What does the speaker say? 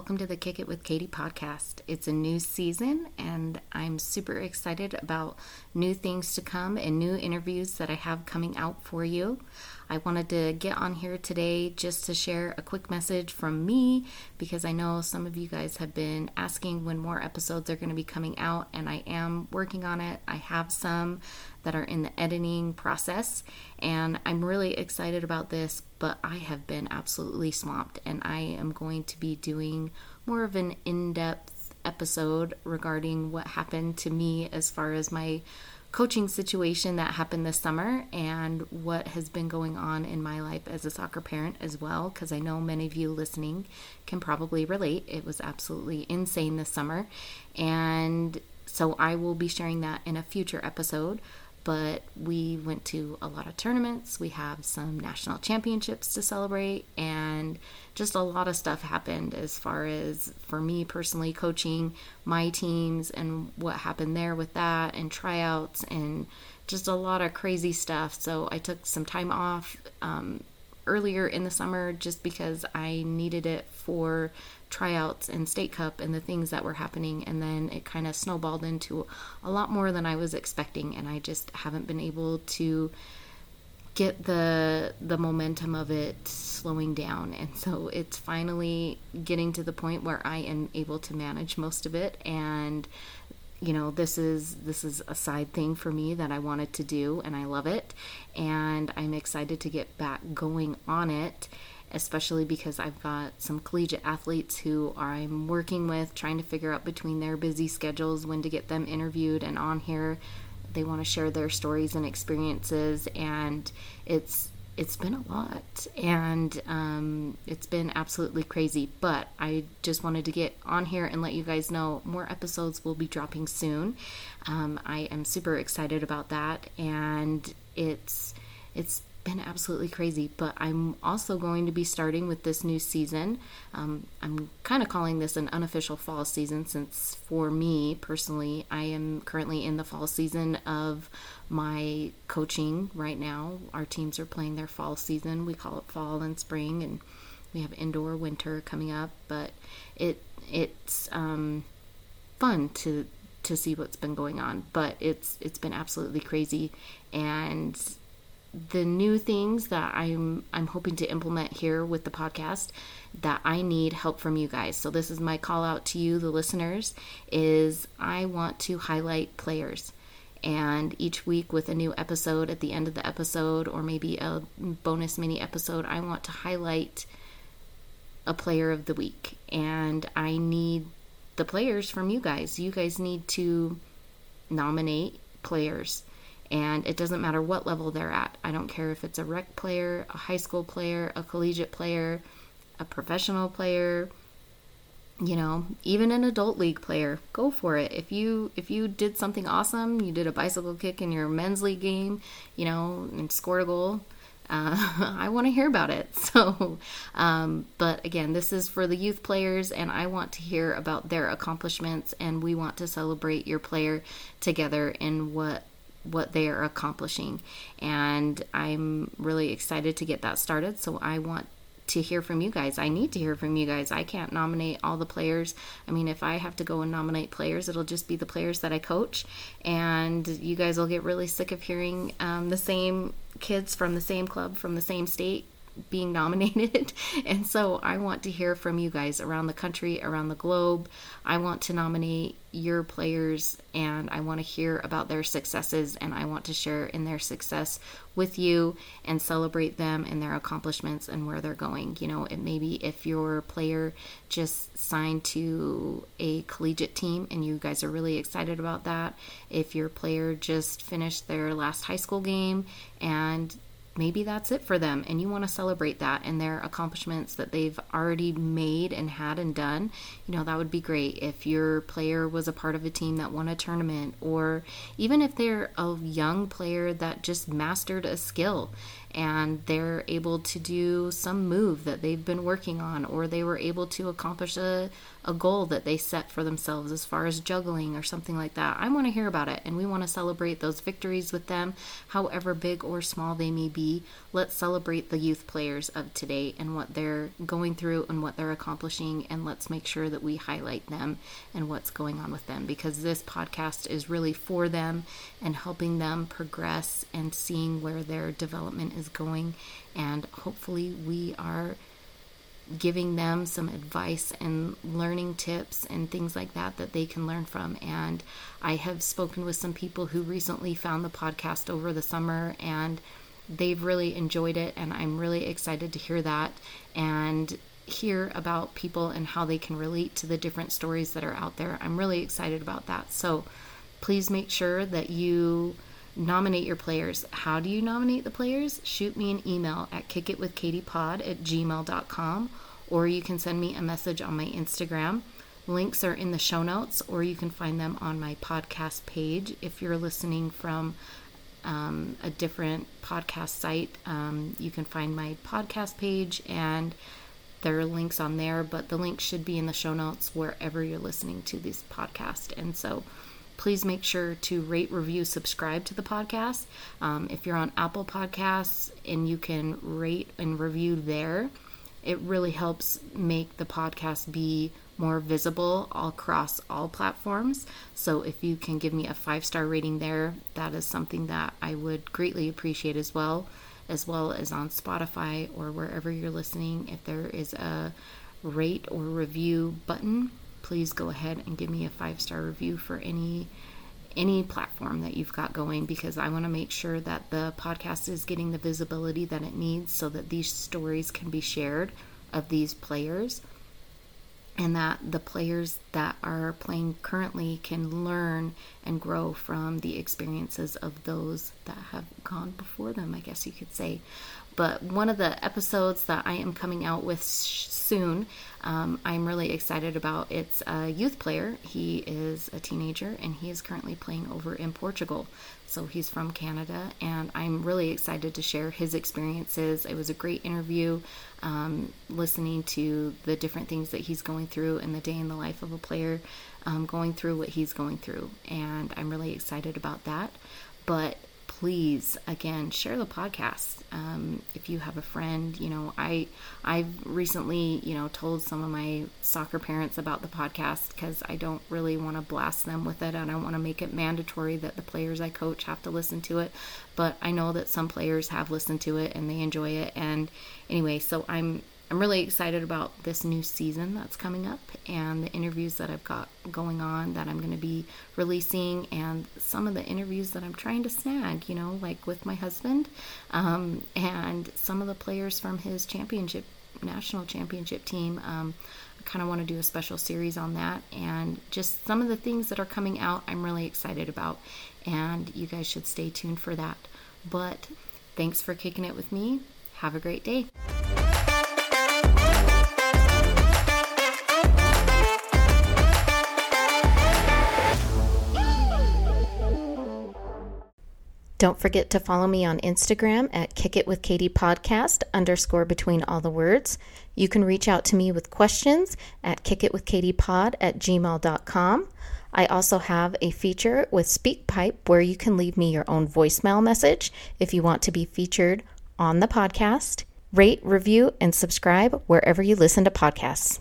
welcome to the Kick It with Katie podcast. It's a new season, and I'm super excited about new things to come and new interviews that I have coming out for you. I wanted to get on here today just to share a quick message from me because I know some of you guys have been asking when more episodes are going to be coming out, and I am working on it. I have some that are in the editing process, and I'm really excited about this, but I have been absolutely swamped, and I am going to be doing more of an in depth episode regarding what happened to me as far as my coaching situation that happened this summer and what has been going on in my life as a soccer parent as well, because I know many of you listening can probably relate. It was absolutely insane this summer. And so I will be sharing that in a future episode but we went to a lot of tournaments. We have some national championships to celebrate, and just a lot of stuff happened as far as for me personally coaching my teams and what happened there with that, and tryouts, and just a lot of crazy stuff. So I took some time off um, earlier in the summer just because I needed it for tryouts and state cup and the things that were happening. And then it kind of snowballed into a lot more than I was expecting and I just haven't been able to get the the momentum of it slowing down. And so it's finally getting to the point where I am able to manage most of it and you know this is this is a side thing for me that I wanted to do and I love it and I'm excited to get back going on it especially because I've got some collegiate athletes who I'm working with, trying to figure out between their busy schedules when to get them interviewed and on here. They want to share their stories and experiences, and it's it's been a lot, and um, it's been absolutely crazy. But I just wanted to get on here and let you guys know more episodes will be dropping soon. Um, I am super excited about that, and it's it's been absolutely crazy. But I'm also going to be starting with this new season. Um, I'm kind of calling this an unofficial fall season since, for me personally, I am currently in the fall season of my coaching right now. Our teams are playing their fall season. We call it fall and spring, and we have indoor winter coming up. But it it's um, fun to to see what's been going on but it's it's been absolutely crazy and the new things that I'm I'm hoping to implement here with the podcast that I need help from you guys. So this is my call out to you the listeners is I want to highlight players and each week with a new episode at the end of the episode or maybe a bonus mini episode I want to highlight a player of the week and I need the players from you guys. You guys need to nominate players and it doesn't matter what level they're at. I don't care if it's a rec player, a high school player, a collegiate player, a professional player, you know, even an adult league player. Go for it. If you if you did something awesome, you did a bicycle kick in your men's league game, you know, and scored a goal. Uh, I want to hear about it. So, um, but again, this is for the youth players, and I want to hear about their accomplishments, and we want to celebrate your player together in what what they are accomplishing. And I'm really excited to get that started. So I want to hear from you guys. I need to hear from you guys. I can't nominate all the players. I mean, if I have to go and nominate players, it'll just be the players that I coach. And you guys will get really sick of hearing um, the same kids from the same club, from the same state being nominated. and so I want to hear from you guys around the country, around the globe. I want to nominate your players and I want to hear about their successes and I want to share in their success with you and celebrate them and their accomplishments and where they're going. You know, it maybe if your player just signed to a collegiate team and you guys are really excited about that, if your player just finished their last high school game and maybe that's it for them and you want to celebrate that and their accomplishments that they've already made and had and done you know that would be great. If your player was a part of a team that won a tournament or even if they're a young player that just mastered a skill and they're able to do some move that they've been working on, or they were able to accomplish a, a goal that they set for themselves as far as juggling or something like that. I want to hear about it and we want to celebrate those victories with them, however big or small they may be. Let's celebrate the youth players of today and what they're going through and what they're accomplishing, and let's make sure that we highlight them and what's going on with them because this podcast is really for them and helping them progress and seeing where their development is going. And hopefully, we are giving them some advice and learning tips and things like that that they can learn from. And I have spoken with some people who recently found the podcast over the summer and they've really enjoyed it. And I'm really excited to hear that and hear about people and how they can relate to the different stories that are out there. I'm really excited about that. So please make sure that you nominate your players. How do you nominate the players? Shoot me an email at kickitwithkatiepod at gmail.com or you can send me a message on my Instagram. Links are in the show notes or you can find them on my podcast page if you're listening from um, a different podcast site. Um, you can find my podcast page and there are links on there, but the link should be in the show notes wherever you're listening to this podcast. And so, please make sure to rate, review, subscribe to the podcast. Um, if you're on Apple Podcasts and you can rate and review there, it really helps make the podcast be more visible across all platforms. So if you can give me a five star rating there, that is something that I would greatly appreciate as well, as well as on Spotify or wherever you're listening. If there is a rate or review button, please go ahead and give me a five star review for any any platform that you've got going because I want to make sure that the podcast is getting the visibility that it needs so that these stories can be shared of these players and that the players that are playing currently can learn and grow from the experiences of those that have gone before them, I guess you could say. But one of the episodes that I am coming out with soon, um, I'm really excited about. It's a youth player. He is a teenager and he is currently playing over in Portugal. So he's from Canada, and I'm really excited to share his experiences. It was a great interview, um, listening to the different things that he's going through in the day in the life of a player, um, going through what he's going through. And I'm really excited about that. But please again share the podcast um, if you have a friend you know i i've recently you know told some of my soccer parents about the podcast because i don't really want to blast them with it and i want to make it mandatory that the players i coach have to listen to it but i know that some players have listened to it and they enjoy it and anyway so i'm I'm really excited about this new season that's coming up and the interviews that I've got going on that I'm going to be releasing and some of the interviews that I'm trying to snag, you know, like with my husband um, and some of the players from his championship, national championship team. Um, I kind of want to do a special series on that and just some of the things that are coming out I'm really excited about. And you guys should stay tuned for that. But thanks for kicking it with me. Have a great day. Don't forget to follow me on Instagram at Kick It with Katie Podcast underscore between all the words. You can reach out to me with questions at kickitwithkatiepod at gmail.com. I also have a feature with SpeakPipe where you can leave me your own voicemail message if you want to be featured on the podcast. Rate, review, and subscribe wherever you listen to podcasts.